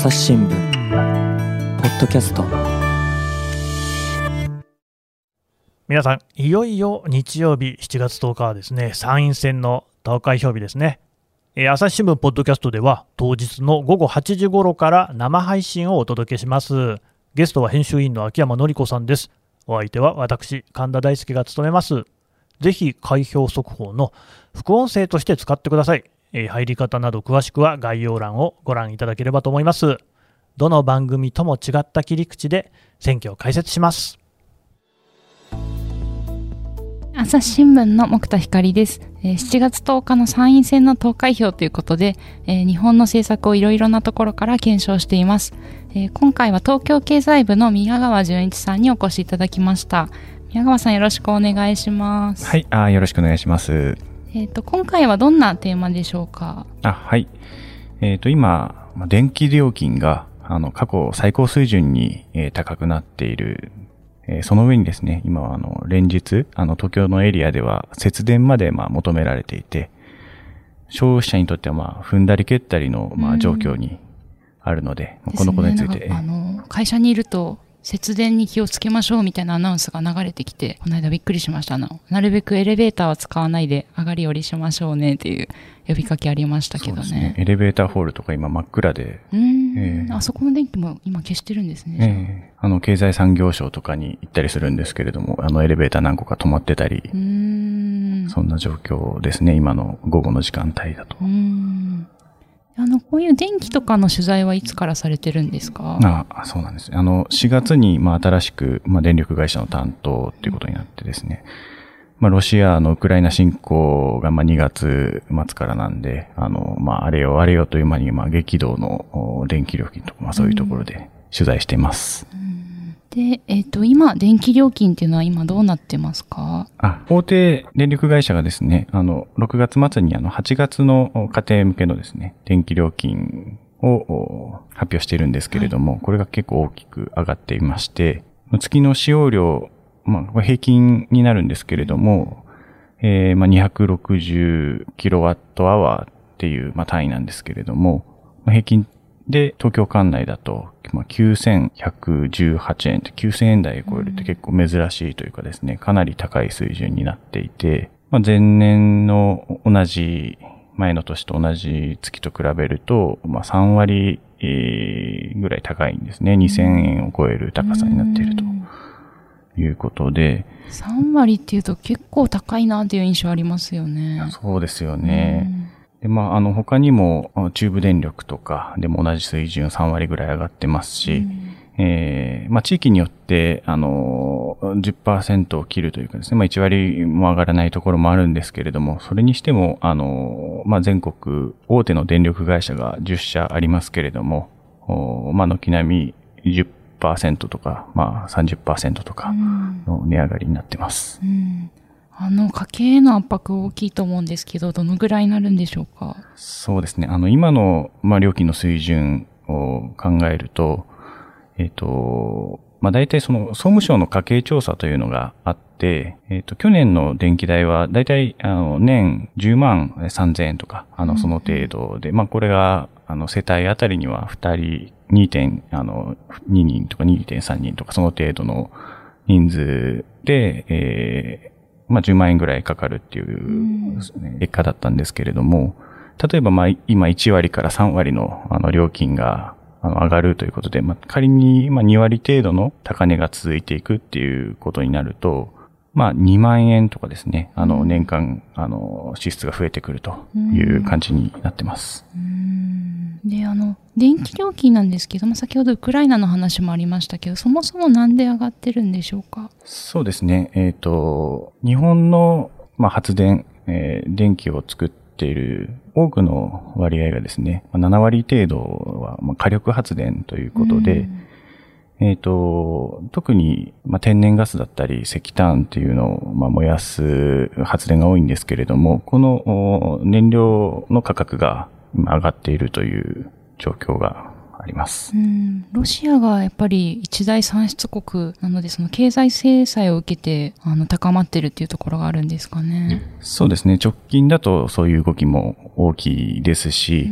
朝日新聞。ポッドキャスト。皆さんいよいよ日曜日7月10日はですね参院選の投開票日ですね。えー朝日新聞ポッドキャストでは当日の午後8時頃から生配信をお届けします。ゲストは編集員の秋山紀子さんです。お相手は私神田大輔が務めます。ぜひ開票速報の副音声として使ってください、えー入り方など詳しくは概要欄をご覧いただければと思いますどの番組とも違った切り口で選挙を解説します朝日新聞の木田光です。えー7月10日の参院選の投開票ということで、えー日本の政策をいろいろなところから検証しています、えー今回は東京経済部の宮川淳一さんにお越しいただきました。宮川さんよろしくお願いします。はい、あーよろしくお願いします。えっ、と、今回はどんなテーマでしょうか？あ、はい。えっ、と、今、まあ電気料金が、あの、過去最高水準に、えー高くなっている。えーその上にですね、今は、あの、連日、あの、東京のエリアでは節電まで、まあ、求められていて、消費者にとっては、まあ、踏んだり蹴ったりの、まあ、うん状況にあるので、まあこのことについて、ねあの、会社にいると、節電に気をつけましょうみたいなアナウンスが流れてきて、この間びっくりしました。あの、なるべくエレベーターは使わないで上がり降りしましょうねっていう呼びかけありましたけどそうですねね。。エレベーターホールとか今真っ暗で、うーん、ええあそこの電気も今消してるんですね。ええあの、経済産業省とかに行ったりするんですけれども、あの、エレベーター何個か止まってたりう、ーん。そんな状況ですね、今の午後の時間帯だとう。ーん。あの、こういう電気とかの取材はいつからされてるんですか？ああそうなんですね。あの、4月に、まあ、新しく、まあ、電力会社の担当っていうことになってですね、まあ、ロシアのウクライナ侵攻が、まあ、2月末からなんで、あの、まあ、あれよあれよという間に、まあ、激動のお電気料金とか、まあ、そういうところで取材しています。で、えっ、と、今、電気料金っていうのは今どうなってますか？あ、大手電力会社がですね、あの、6月末にあの、8月のお家庭向けのですね、電気料金をお発表しているんですけれども、これが結構大きく上がっていまして、月の使用量、まあ、平均になるんですけれども、えー、まあ、260キロワットアワーっていう、まあ、単位なんですけれども、まあ平均で東京管内だと、まあ、9118円って9000円台を超えるって結構珍しいというかですね、かなり高い水準になっていて、まあ、前年の同じ、前の年と同じ月と比べると、まあ、3割、えーぐらい高いんですね。2000円を超える高さになっているということで、3割っていうと結構高いなっていう印象ありますよね。そうですよね。で、まあ、あの、他にも、あ中部電力とかでも同じ水準3割ぐらい上がってますし、えーまあ、地域によって、あの、10%を切るというかですね、まあ、1割も上がらないところもあるんですけれども、それにしても、あの、まあ、全国大手の電力会社が10社ありますけれども、おまあ、軒並み10%とか、まあ、30%とかの値上がりになってます。うんあの、家計への圧迫大きいと思うんですけど、どのぐらいになるんでしょうか？そうですね。あの、今の、まあ、料金の水準を考えると、えっ、と、まあ、大体その、総務省の家計調査というのがあって、えっ、と、去年の電気代は、大体、あの、年10万3000円とか、あの、その程度で、まあ、これが、あの、世帯あたりには2人、2点、あの、2人とか2.3人とか、その程度の人数で、えーまあ、10万円ぐらいかかるっていう、ね結果だったんですけれども、例えば、まあ、今1割から3割の、あの、料金が、あの、上がるということで、まあ、仮に、まあ、2割程度の高値が続いていくっていうことになると、まあ、2万円とかですね、あの、年間、あの、支出が増えてくるという感じになってます。で、あの、電気料金なんですけども、先ほどウクライナの話もありましたけど、そもそもなんで上がってるんでしょうか？そうですね。えっ、と、日本の、まあ、発電、えー電気を作っている多くの割合がですね、まあ7割程度は、まあ、火力発電ということで、えっ、と、特に、まあ、天然ガスだったり石炭っていうのを、まあ、燃やす発電が多いんですけれども、このお燃料の価格が今上がっているという状況があります。うん、ロシアがやっぱり一大産出国なので、その経済制裁を受けて、あの、高まってるっていうところがあるんですかね。そうですね。直近だとそういう動きも大きいですし、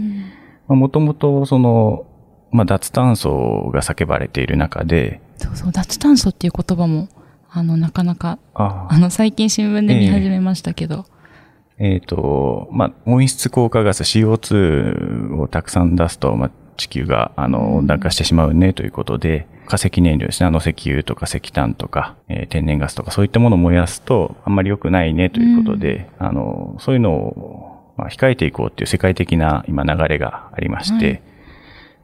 もともとその、まあ、脱炭素が叫ばれている中で、そうそう、脱炭素っていう言葉も、あの、なかなか、ああの、最近新聞で見始めましたけど。えっ、と、まあ、温室効果ガス CO2 をたくさん出すと、まあ、地球が、あの、温暖化してしまうねということで、化石燃料ですね。あの石油とか石炭とか、えー天然ガスとかそういったものを燃やすとあんまり良くないねということで、あの、そういうのを、まあ、控えていこうっていう世界的な今流れがありまして、はい。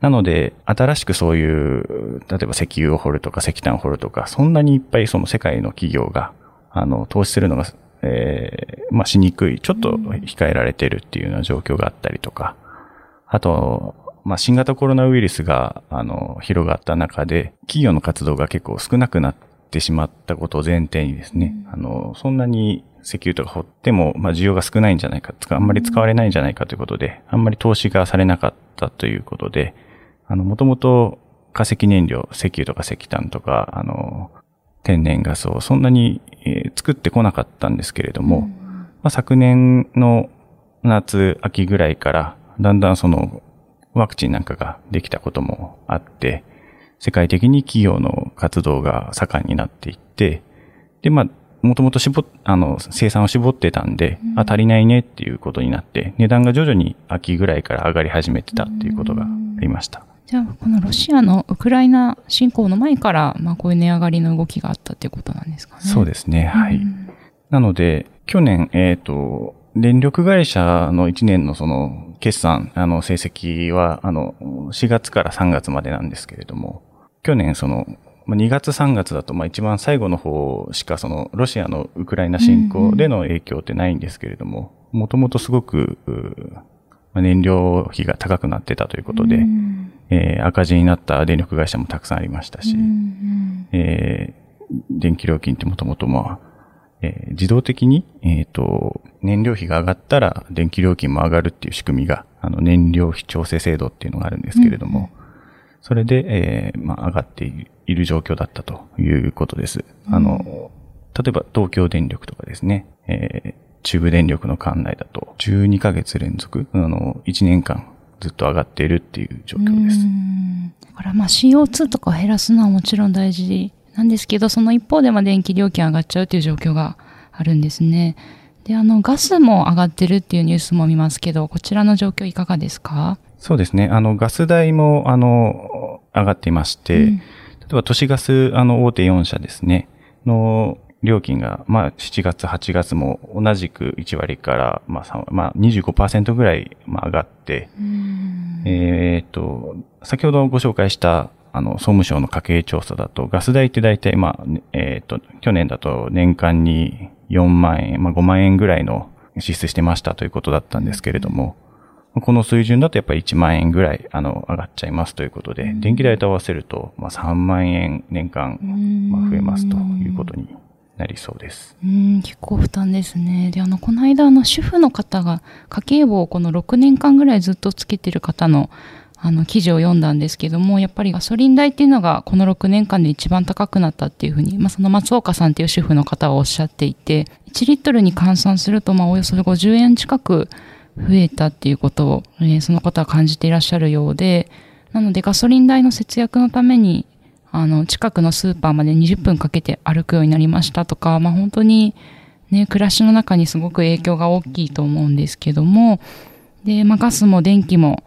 なので、新しくそういう、例えば石油を掘るとか石炭を掘るとか、そんなにいっぱいその世界の企業が、あの、投資するのが、えーまあ、しにくい、ちょっと控えられてるっていうような状況があったりとか、あと、まあ、新型コロナウイルスが、あの、広がった中で、企業の活動が結構少なくなってしまったことを前提にですね、あの、そんなに石油とか掘っても、まあ、需要が少ないんじゃないか、あんまり使われないんじゃないかということで、あんまり投資がされなかったということで、あの、もともと化石燃料、石油とか石炭とか、あの、天然ガスをそんなに、えー作ってこなかったんですけれども、まあ、昨年の夏、秋ぐらいから、だんだんそのワクチンなんかができたこともあって、世界的に企業の活動が盛んになっていって、で、まあ、もともと絞っ、あの、生産を絞ってたんで、あ、足りないねっていうことになって、値段が徐々に秋ぐらいから上がり始めてたっていうことがありました。じゃあ、このロシアのウクライナ侵攻の前から、まあ、こういう値上がりの動きがあったっていうことなんですかね。そうですね、はい。うんなので、去年、えっ、と、電力会社の1年のその、決算、あの、成績は、あの、4月から3月までなんですけれども、去年、その、まあ2月3月だと、まあ一番最後の方しか、その、ロシアのウクライナ侵攻での影響ってないんですけれども、もともとすごく、燃料費が高くなってたということで、うん。えー赤字になった電力会社もたくさんありましたし、うんうん。えー電気料金ってもともとまあ、えー自動的に、えっ、と、燃料費が上がったら電気料金も上がるっていう仕組みが、あの、燃料費調整制度っていうのがあるんですけれども、それで、えーまあ、上がっている状況だったということです。あの、例えば東京電力とかですね、えー中部電力の管内だと、12ヶ月連続、あの、1年間ずっと上がっているっていう状況です。うんだからまあ CO2 とかを減らすのはもちろん大事なんですけど、その一方でまあ電気料金上がっちゃうという状況があるんですね。で、あの、ガスも上がってるっていうニュースも見ますけど、こちらの状況いかがですか？そうですね。あの、ガス代も、あの、上がっていまして、うん例えば都市ガス、あの、大手4社ですね、の料金が、まあ、7月、8月も同じく1割から、まあ、3まあ、25%ぐらい、まあ、上がって、えーっと、先ほどご紹介した、あの、総務省の家計調査だと、ガス代って大体、まあ、ねえーっと、去年だと年間に4万円、まあ5万円ぐらいの支出してましたということだったんですけれども、この水準だとやっぱり1万円ぐらい、あの、上がっちゃいますということで、電気代と合わせると、まあ3万円年間、まあ増えますということになりそうです。うん、結構負担ですね。で、あの、この間、あの、主婦の方が家計簿をこの6年間ぐらいずっとつけてる方の、あの、記事を読んだんですけども、やっぱりガソリン代っていうのがこの6年間で一番高くなったっていうふうに、まあ、その松岡さんっていう主婦の方はおっしゃっていて、1リットルに換算すると、まあ、およそ50円近く増えたっていうことを、えその方は感じていらっしゃるようで、なのでガソリン代の節約のために、あの、近くのスーパーまで20分かけて歩くようになりましたとか、まあ本当にね、暮らしの中にすごく影響が大きいと思うんですけども、で、まあガスも電気も、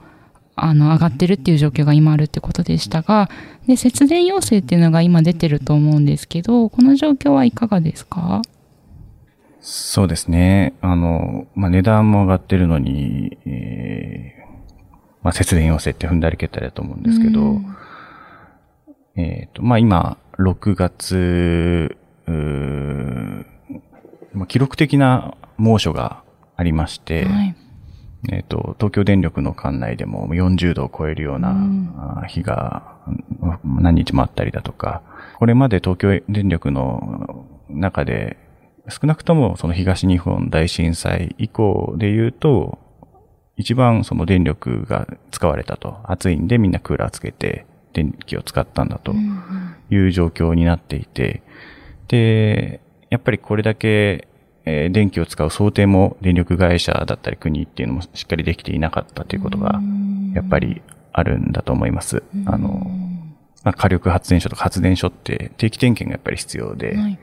あの、上がってるっていう状況が今あるってことでしたが、で、節電要請っていうのが今出てると思うんですけど、この状況はいかがですか？そうですね。あの、まあ、値段も上がってるのに、えーまあ、節電要請って踏んだり蹴ったりだと思うんですけど、うんえっ、と、まあ、今、6月、記録的な猛暑がありまして、はい。えっ、と、東京電力の管内でも40度を超えるような日がうん何日もあったりだとか、これまで東京電力の中で少なくともその東日本大震災以降で言うと、一番その電力が使われたと。暑いんでみんなクーラーつけて電気を使ったんだという状況になっていて、で、やっぱりこれだけ、えー電気を使う想定も電力会社だったり国っていうのもしっかりできていなかったということが、やっぱりあるんだと思います。うんあの、まあ、火力発電所とか発電所って定期点検がやっぱり必要で、はい。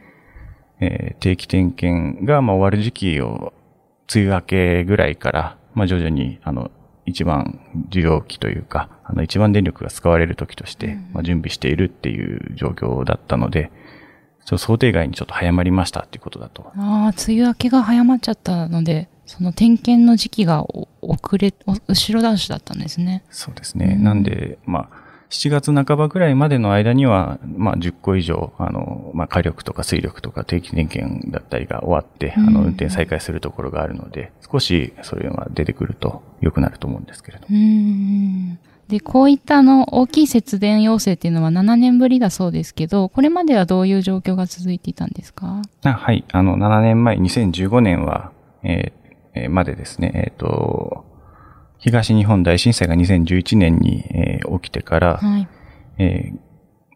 えー定期点検がまあ終わる時期を梅雨明けぐらいから、まあ、徐々にあの一番需要期というか、あの一番電力が使われる時として、まあ、準備しているっていう状況だったので、ちょっと想定外にちょっと早まりましたっていうことだと。ああ、梅雨明けが早まっちゃったので、その点検の時期がお遅れ、お後ろ倒しだったんですね。そうですね。うんなんで、まあ、7月半ばぐらいまでの間には、まあ、10個以上、あの、まあ、火力とか水力とか定期点検だったりが終わって、うんあの、運転再開するところがあるので、少しそういうのが出てくると良くなると思うんですけれども。で、こういったあの大きい節電要請っていうのは7年ぶりだそうですけど、これまではどういう状況が続いていたんですか？あはい。あの、7年前、2015年は、えーえーまでですね、えっ、と、東日本大震災が2011年に、えー起きてから、はい。えー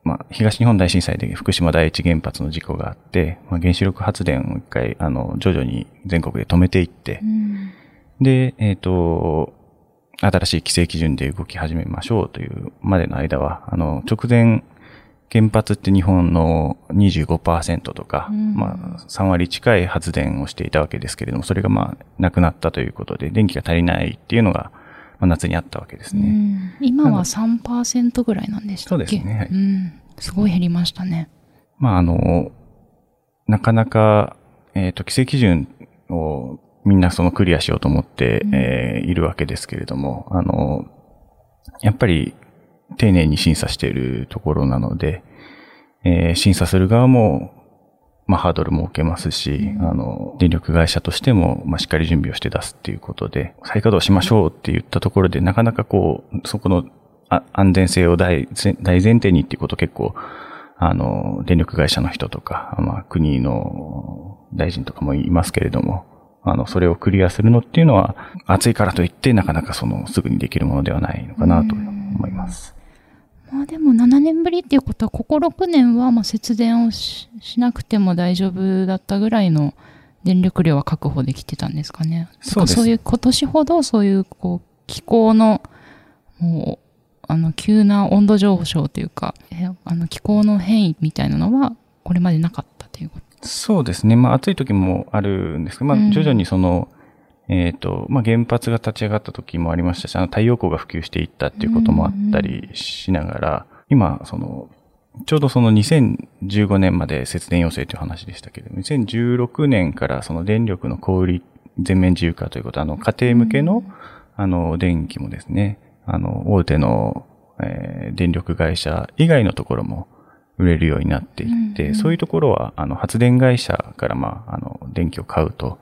まあ、東日本大震災で福島第一原発の事故があって、まあ、原子力発電を一回、あの、徐々に全国で止めていってう、ん。で、えっ、と、新しい規制基準で動き始めましょうというまでの間は、あの、直前、原発って日本の25%とか、うんまあ、3割近い発電をしていたわけですけれども、それがまあ、なくなったということで、電気が足りないっていうのが、まあ、夏にあったわけですうね。ん今は3%ぐらいなんでしたっけ？そうですねはいうん。すごい減りましたね。まあ、あの、なかなか、えっ、と、規制基準をみんなそのクリアしようと思って、うんえーいるわけですけれども、あの、やっぱり丁寧に審査しているところなので、えー審査する側も、まあ、ハードルも受けますし、あの、電力会社としても、まあ、しっかり準備をして出すっていうことで、再稼働しましょうって言ったところで、なかなかこう、そこのあ安全性を大大前提にっていうこと結構、あの、電力会社の人とか、まあ、国の大臣とかもいますけれども、あの、それをクリアするのっていうのは、暑いからといって、なかなかその、すぐにできるものではないのかなと思います。まあでも7年ぶりっていうことは、ここ6年はまあ節電をししなくても大丈夫だったぐらいの電力量は確保できてたんですかね。そうですそういう、今年ほどそういう、こう、気候の、もう、あの、急な温度上昇というか、えあの、気候の変異みたいなのは、これまでなかったということ。そうですね。まあ、暑い時もあるんですけど、まあうん、徐々にその、えっ、と、まあ、原発が立ち上がった時もありましたし、あの、太陽光が普及していったっていうこともあったりしながら、今、その、ちょうどその2015年まで節電要請という話でしたけれども、2016年からその電力の小売り全面自由化ということ、あの、家庭向けの、あの、電気もですね、あの、大手の、えー電力会社以外のところも売れるようになっていって、そういうところは、あの、発電会社から、まあ、あの、電気を買うと、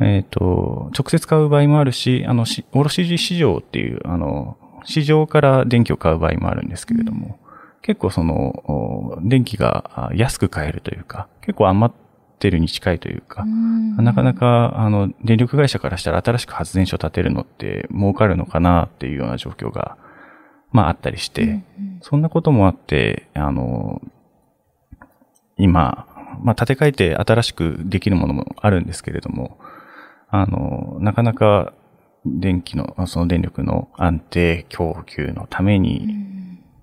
えっ、と、直接買う場合もあるし、あの、し卸市場っていう、あの、市場から電気を買う場合もあるんですけれども、結構その、お電気があ安く買えるというか、結構余ってるに近いというか、なかなか、あの、電力会社からしたら新しく発電所建てるのって儲かるのかなっていうような状況が、まああったりして、そんなこともあって、あの、今、まあ建て替えて新しくできるものもあるんですけれども、あの、なかなか電気の、その電力の安定供給のために、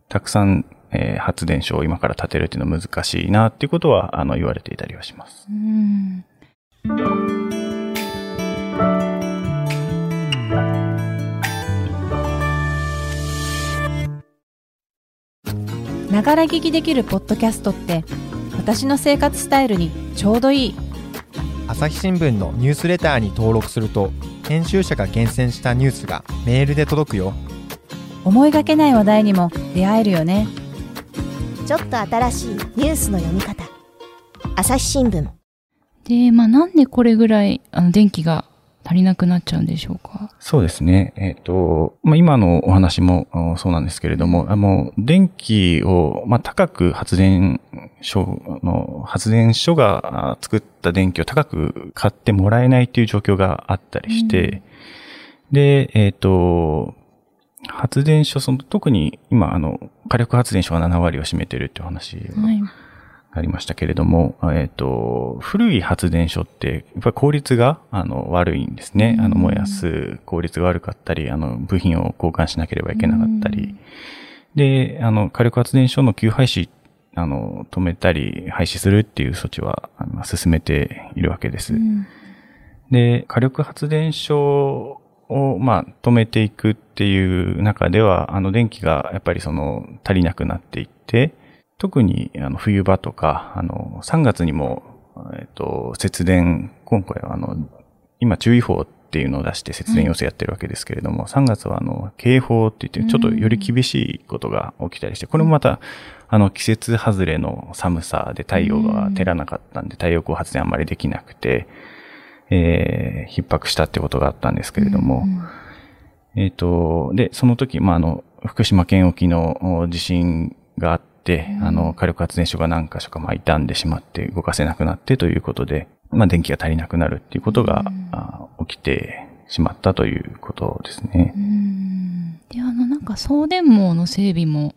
たくさん、えー発電所を今から建てるっていうのは難しいなっていうことは、あの、言われていたりはします。うん。ながら聞きできるポッドキャストって私の生活スタイルにちょうどいい朝日新聞のニュースレターに登録すると編集者が厳選したニュースがメールで届くよ。思いがけない話題にも出会えるよね。ちょっと新しいニュースの読み方。朝日新聞。で、まあなんでこれぐらい、あの、電気が足りなくなっちゃうんでしょうか？そうですね。えっ、と、まあ、今のお話もあそうなんですけれども、あの、電気を、まあ、高く発電所の、発電所があ作った電気を高く買ってもらえないという状況があったりして、で、えっ、と、発電所、その、特に今、あの、火力発電所が7割を占めてるっていう話はい。ありましたけれども、えっ、と、古い発電所って、やっぱり効率が、あの、悪いんですね。あの、燃やす効率が悪かったり、あの、部品を交換しなければいけなかったり。で、あの、火力発電所の休廃止、あの、止めたり、廃止するっていう措置は、あの進めているわけです。で、火力発電所を、まあ、止めていくっていう中では、あの、電気がやっぱりその、足りなくなっていって、特に、あの、冬場とか、あの、3月にも、えっ、と、節電、今回はあの、今注意報っていうのを出して節電要請やってるわけですけれども、3月はあの、警報って言って、ちょっとより厳しいことが起きたりして、これもまた、あの、季節外れの寒さで太陽が照らなかったんで、太陽光発電あんまりできなくて、えー、逼迫したってことがあったんですけれども、えっ、と、で、その時、まあ、あの、福島県沖のお地震があって、あの、火力発電所が何箇所か、まあ、傷んでしまって動かせなくなってということで、まあ、電気が足りなくなるっていうことが、あ起きてしまったということですね。で、あの、なんか送電網の整備も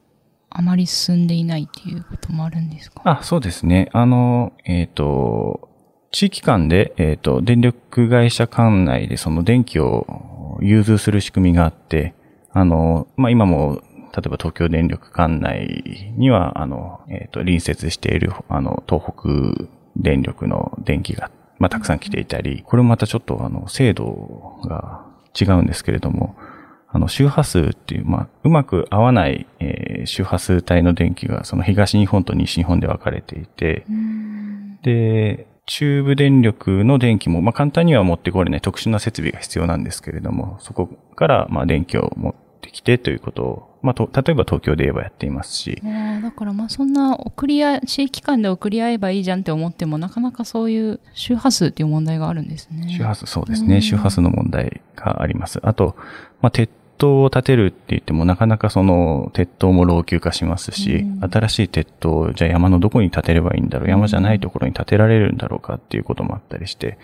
あまり進んでいないっていうこともあるんですか？あ、そうですね。あの、えっ、と、地域間で、えっ、と、電力会社間内でその電気を融通する仕組みがあって、あの、まあ、今も、例えば東京電力管内には、あの、えっ、と、隣接している、あの、東北電力の電気が、まあ、たくさん来ていたり、これもまたちょっと、あの、精度が違うんですけれども、あの、周波数っていう、まあ、うまく合わない、えー周波数帯の電気が、その東日本と西日本で分かれていて、で、中部電力の電気も、まあ、簡単には持ってこれない特殊な設備が必要なんですけれども、そこから、まあ、電気を持ってきてということを、まあ、と、例えば東京で言えばやっていますし、だからまあそんな送り合い、地域間で送り合えばいいじゃんって思ってもなかなかそういう周波数っていう問題があるんですね。周波数、そうですね。周波数の問題があります。あと、まあ、鉄塔を建てるって言っても、なかなかその、鉄塔も老朽化しますし、新しい鉄塔を、じゃあ山のどこに建てればいいんだろう、山じゃないところに建てられるんだろうかっていうこともあったりして、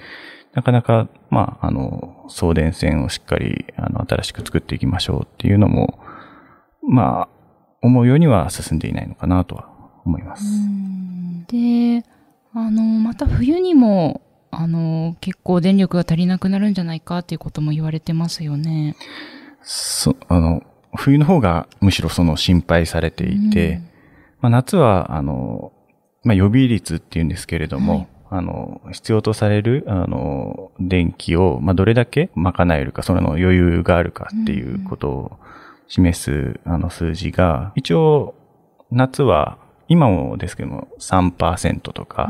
なかなか、まあ、あの、送電線をしっかり、あの、新しく作っていきましょうっていうのも、まあ、思うようには進んでいないのかなとは思います。で、あの、また冬にも、あの、結構電力が足りなくなるんじゃないかっていうことも言われてますよね。そ、あの、冬の方がむしろその心配されていて、まあ、夏は、あの、まあ、予備率っていうんですけれども、あの、必要とされる、あの、電気を、まあ、どれだけ賄えるか、それの余裕があるかっていうことを示す、あの、数字が、一応、夏は、今もですけども、3%とか、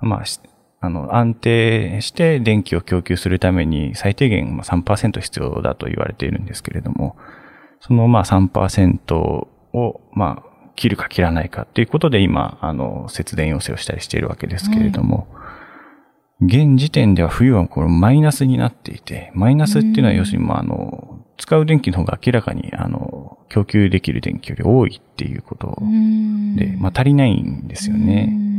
まあ、しあの、安定して電気を供給するために最低限まあ3%必要だと言われているんですけれども、そのまあ3%をまあ切るか切らないかっていうことで今、あの、節電要請をしたりしているわけですけれども、現時点では冬はこれマイナスになっていて、マイナスっていうのは要するにまああの、使う電気の方が明らかにあの、供給できる電気より多いっていうことで、まあ足りないんですよね。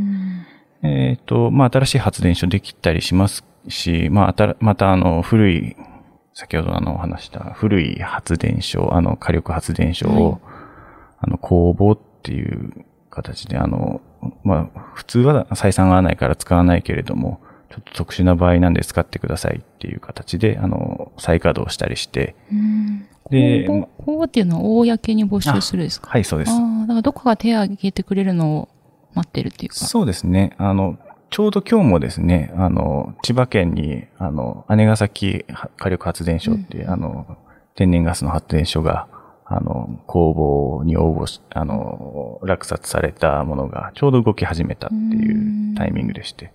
えっ、と、まあ、新しい発電所できたりしますし、まあ、また、あの、古い、先ほどあの、お話した古い発電所、あの、火力発電所を、あの、公募っていう形で、あの、まあ、普通は採算が合わないから使わないけれども、ちょっと特殊な場合なんで使ってくださいっていう形で、あの、再稼働したりして、で、公募公募っていうのは公に募集するんですか？はい、そうです。ああ、だからどこかが手を挙げてくれるのを待ってるっていうか。そうですね。あの、ちょうど今日もですね、あの、千葉県に、あの、姉ヶ崎火力発電所っていう、あの、天然ガスの発電所が、あの、公募に応募し、あの、落札されたものが、ちょうど動き始めたっていうタイミングでして、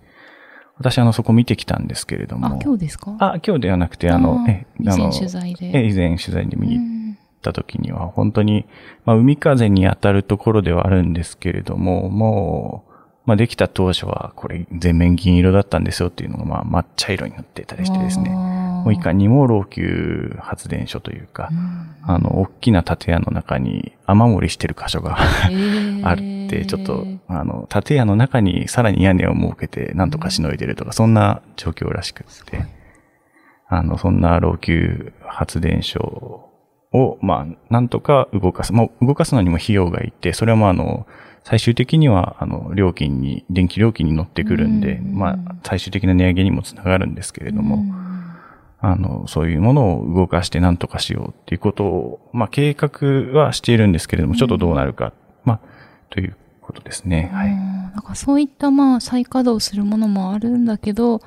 私、あの、そこ見てきたんですけれども。あ、今日ですか？あ、今日ではなくて、あの、え、以前取材で。え、以前取材で見に行った時には、本当に、まあ、海風に当たるところではあるんですけれども、もう、まあ、できた当初は、これ、全面銀色だったんですよっていうのが、まあ、抹茶色になってたりしてですね、もういかにも老朽発電所というか、あの、大きな建屋の中に雨漏りしてる箇所があって、ちょっと、あの、建屋の中にさらに屋根を設けて、なんとかしのいでるとか、そんな状況らしくって、あの、そんな老朽発電所を、まあ、なんとか動かす。もう動かすのにも費用がいて、それはまあ、あの、最終的には、あの、料金に、電気料金に乗ってくるんで、うん。まあ、最終的な値上げにもつながるんですけれども、うんあの、そういうものを動かして何とかしようっていうことを、まあ、計画はしているんですけれども、ちょっとどうなるか、まあ、ということですね。はい。うんなんかそういったまあ再稼働するものもあるんだけど、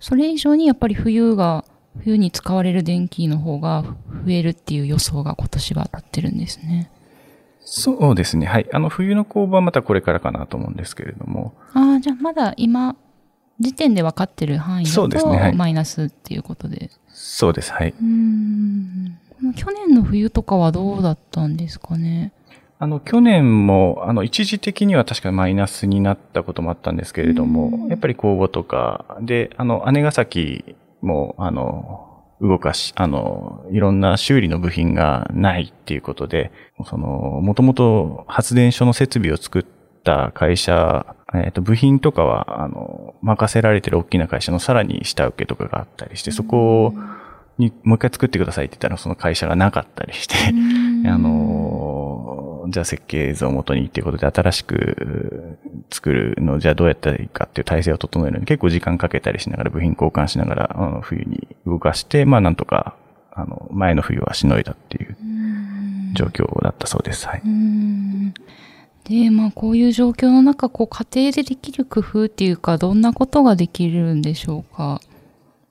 それ以上にやっぱり冬が、冬に使われる電気の方が増えるっていう予想が今年は立ってるんですね。そうですね。はい。あの、冬の工場はまたこれからかなと思うんですけれども、ああ、じゃあまだ今、時点で分かってる範囲だと、マイナスっていうことで。そうです。はい。うーん。去年の冬とかはどうだったんですかね？あの、去年も、あの、一時的には確かマイナスになったこともあったんですけれどうんも、やっぱり公募とか、で、あの、姉ヶ崎も、あの、動かし、あの、いろんな修理の部品がないっていうことで、その、もともと発電所の設備を作った会社、えっ、と、部品とかは、あの、任せられてる大きな会社のさらに下請けとかがあったりして、そこにもう一回作ってくださいって言ったら、その会社がなかったりして、あのーじゃあ設計図を元にっていうことで新しく作るの、じゃあどうやったらいいかっていう体制を整えるのに結構時間かけたりしながら部品交換しながら、あの冬に動かして、まあなんとか、あの、前の冬はしのいだっていう状況だったそうです。はい。で、まあこういう状況の中、こう家庭でできる工夫っていうか、どんなことができるんでしょうか？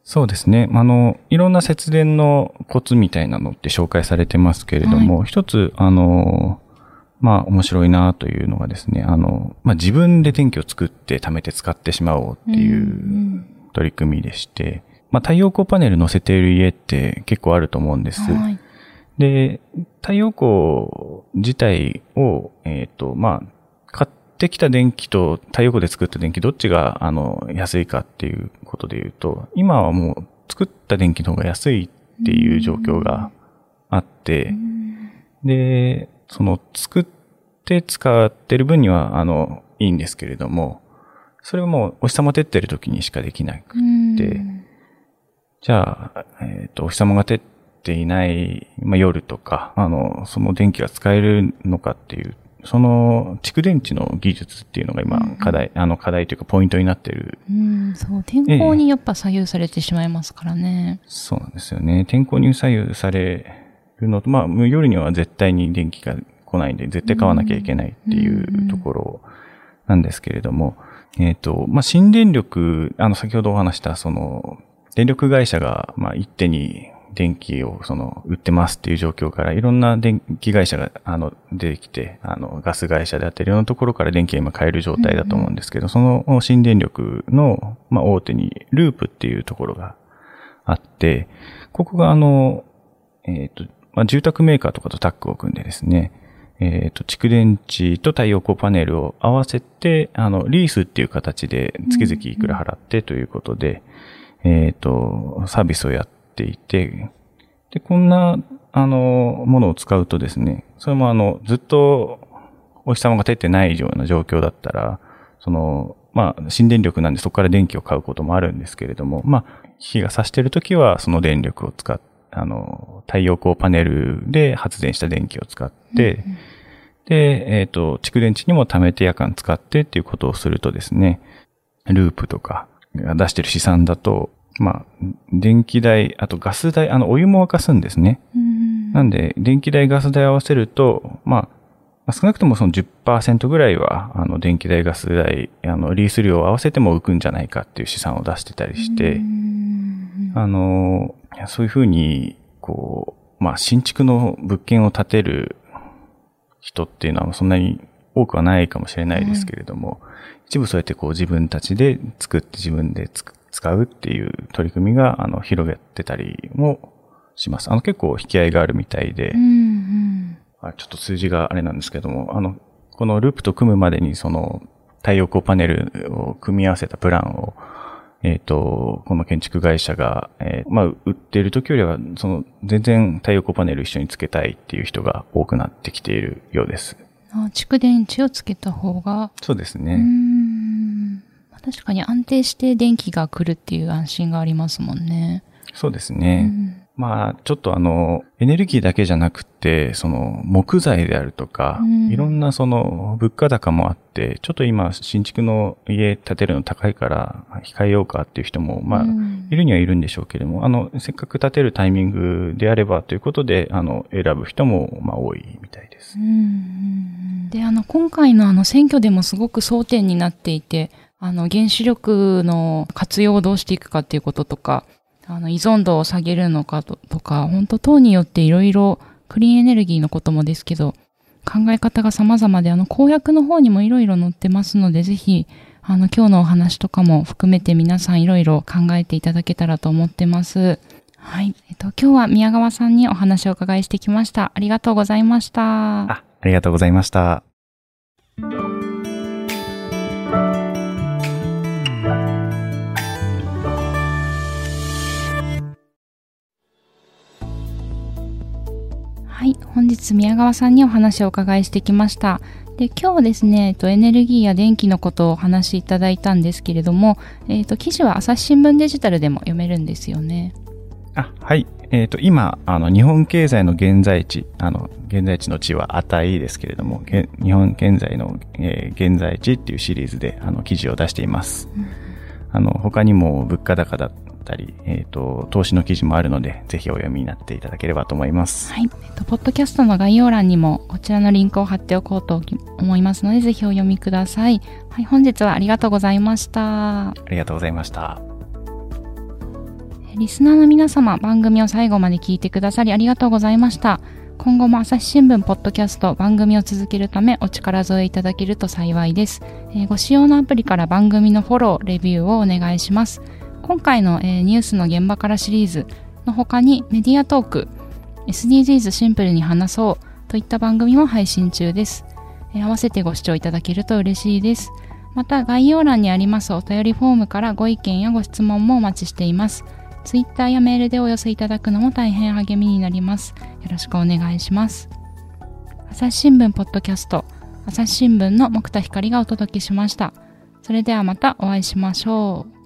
そうですね。あの、いろんな節電のコツみたいなのって紹介されてますけれども、一つ、あの、まあ面白いなというのがですね、あの、まあ自分で電気を作って貯めて使ってしまおうっていう取り組みでして、まあ太陽光パネル乗せている家って結構あると思うんです。はい。で、太陽光自体を、えっ、と、まあ、買ってきた電気と太陽光で作った電気、どっちが、あの、安いかっていうことで言うと、今はもう作った電気の方が安いっていう状況があって、で、その作って使ってる分には、あの、いいんですけれども、それはもうお日様照ってる時にしかできなくて、じゃあ、えっ、と、お日様が照っていない、まあ、夜とか、あの、その電気が使えるのかっていう、その蓄電池の技術っていうのが今課題、あの課題というかポイントになってる。うん、そう、天候にやっぱ左右されてしまいますからね。そうなんですよね。天候に左右されるのと、まあ、夜には絶対に電気が来ないんで、絶対買わなきゃいけないっていうところなんですけれども、えっ、と、まあ、新電力、あの、先ほどお話した、その、電力会社が、まあ、一手に電気を、その、売ってますっていう状況から、いろんな電気会社が、あの、出てきて、あの、ガス会社であったり、いろんなところから電気が今買える状態だと思うんですけど、その新電力の、まあ、大手に、ループっていうところがあって、ここがあの、えっ、と、まあ、住宅メーカーとかとタッグを組んでですね、えっ、と、蓄電池と太陽光パネルを合わせて、あの、リースっていう形で月々いくら払ってということで、えっ、と、サービスをやっていて、で、こんな、あの、ものを使うとですね、それもあの、ずっとお日様が照ってないような状況だったら、その、まあ、新電力なんでそこから電気を買うこともあるんですけれども、まあ、火が差してるときはその電力を使って、あの、太陽光パネルで発電した電気を使って、で、えっ、と、蓄電池にも貯めて夜間使ってっていうことをするとですね、ループとかが出してる試算だと、まあ、電気代、あとガス代、あの、お湯も沸かすんですね。なんで、電気代、ガス代合わせると、まあ、まあ少なくともその10%ぐらいは、あの、電気代、ガス代、あの、リース料を合わせても浮くんじゃないかっていう試算を出してたりして、あの、そういうふうに、こう、まあ、新築の物件を建てる人っていうのはそんなに多くはないかもしれないですけれども、一部そうやってこう自分たちで作って自分でつく使うっていう取り組みが、あの、広げてたりもします。あの、結構引き合いがあるみたいで、あちょっと数字があれなんですけども、あの、このループと組むまでにその太陽光パネルを組み合わせたプランを、えっ、と、この建築会社が、えーまあ、売っている時よりは、その、全然太陽光パネル一緒につけたいっていう人が多くなってきているようです。あ蓄電池をつけた方が、そうですうーね。確かに安定して電気が来るっていう安心がありますもんね。そうですね。まあ、ちょっとあの、エネルギーだけじゃなくて、その、木材であるとか、うんいろんなその、物価高もあって、ちょっと今、新築の家建てるの高いから、控えようかっていう人も、まあ、うんいるにはいるんでしょうけれども、あの、せっかく建てるタイミングであればということで、あの、選ぶ人も、まあ、多いみたいですうん。うんうんで、あの、今回のあの選挙でもすごく争点になっていて、あの、原子力の活用をどうしていくかっていうこととか、あの、依存度を下げるのかととか、本当党によっていろいろクリーンエネルギーのこともですけど、考え方が様々で、あの、公約の方にもいろいろ載ってますので、ぜひ、あの、今日のお話とかも含めて皆さんいろいろ考えていただけたらと思ってます。はい。えっと、今日は宮川さんにお話をお伺いしてきました。ありがとうございました。あ、ありがとうございました。本日宮川さんにお話をお伺いしてきました。で、今日はですね、えっと、エネルギーや電気のことをお話しいただいたんですけれども、えっと、記事は朝日新聞デジタルでも読めるんですよね。あ、はい。えっ、と、今、あの、日本経済の現在地、あの、現在地の地は値ですけれども、げ日本現在の、えー現在地っていうシリーズで、あの、記事を出しています。あの、他にも物価高だったり、えっ、と、投資の記事もあるので、ぜひお読みになっていただければと思います。はい。えっと、ポッドキャストの概要欄にもこちらのリンクを貼っておこうと思いますので、ぜひお読みください。はい。本日はありがとうございました。ありがとうございました。リスナーの皆様、番組を最後まで聞いてくださりありがとうございました。今後も朝日新聞ポッドキャスト番組を続けるためお力添えいただけると幸いです。えーご使用のアプリから番組のフォロー、レビューをお願いします。今回の、えーニュースの現場からシリーズの他にメディアトーク、SDGs シンプルに話そうといった番組も配信中です。えー合わせてご視聴いただけると嬉しいです。また概要欄にありますお便りフォームからご意見やご質問もお待ちしています。ツイッターやメールでお寄せいただくのも大変励みになります。よろしくお願いします。朝日新聞ポッドキャスト、朝日新聞の木田光がお届けしました。それではまたお会いしましょう。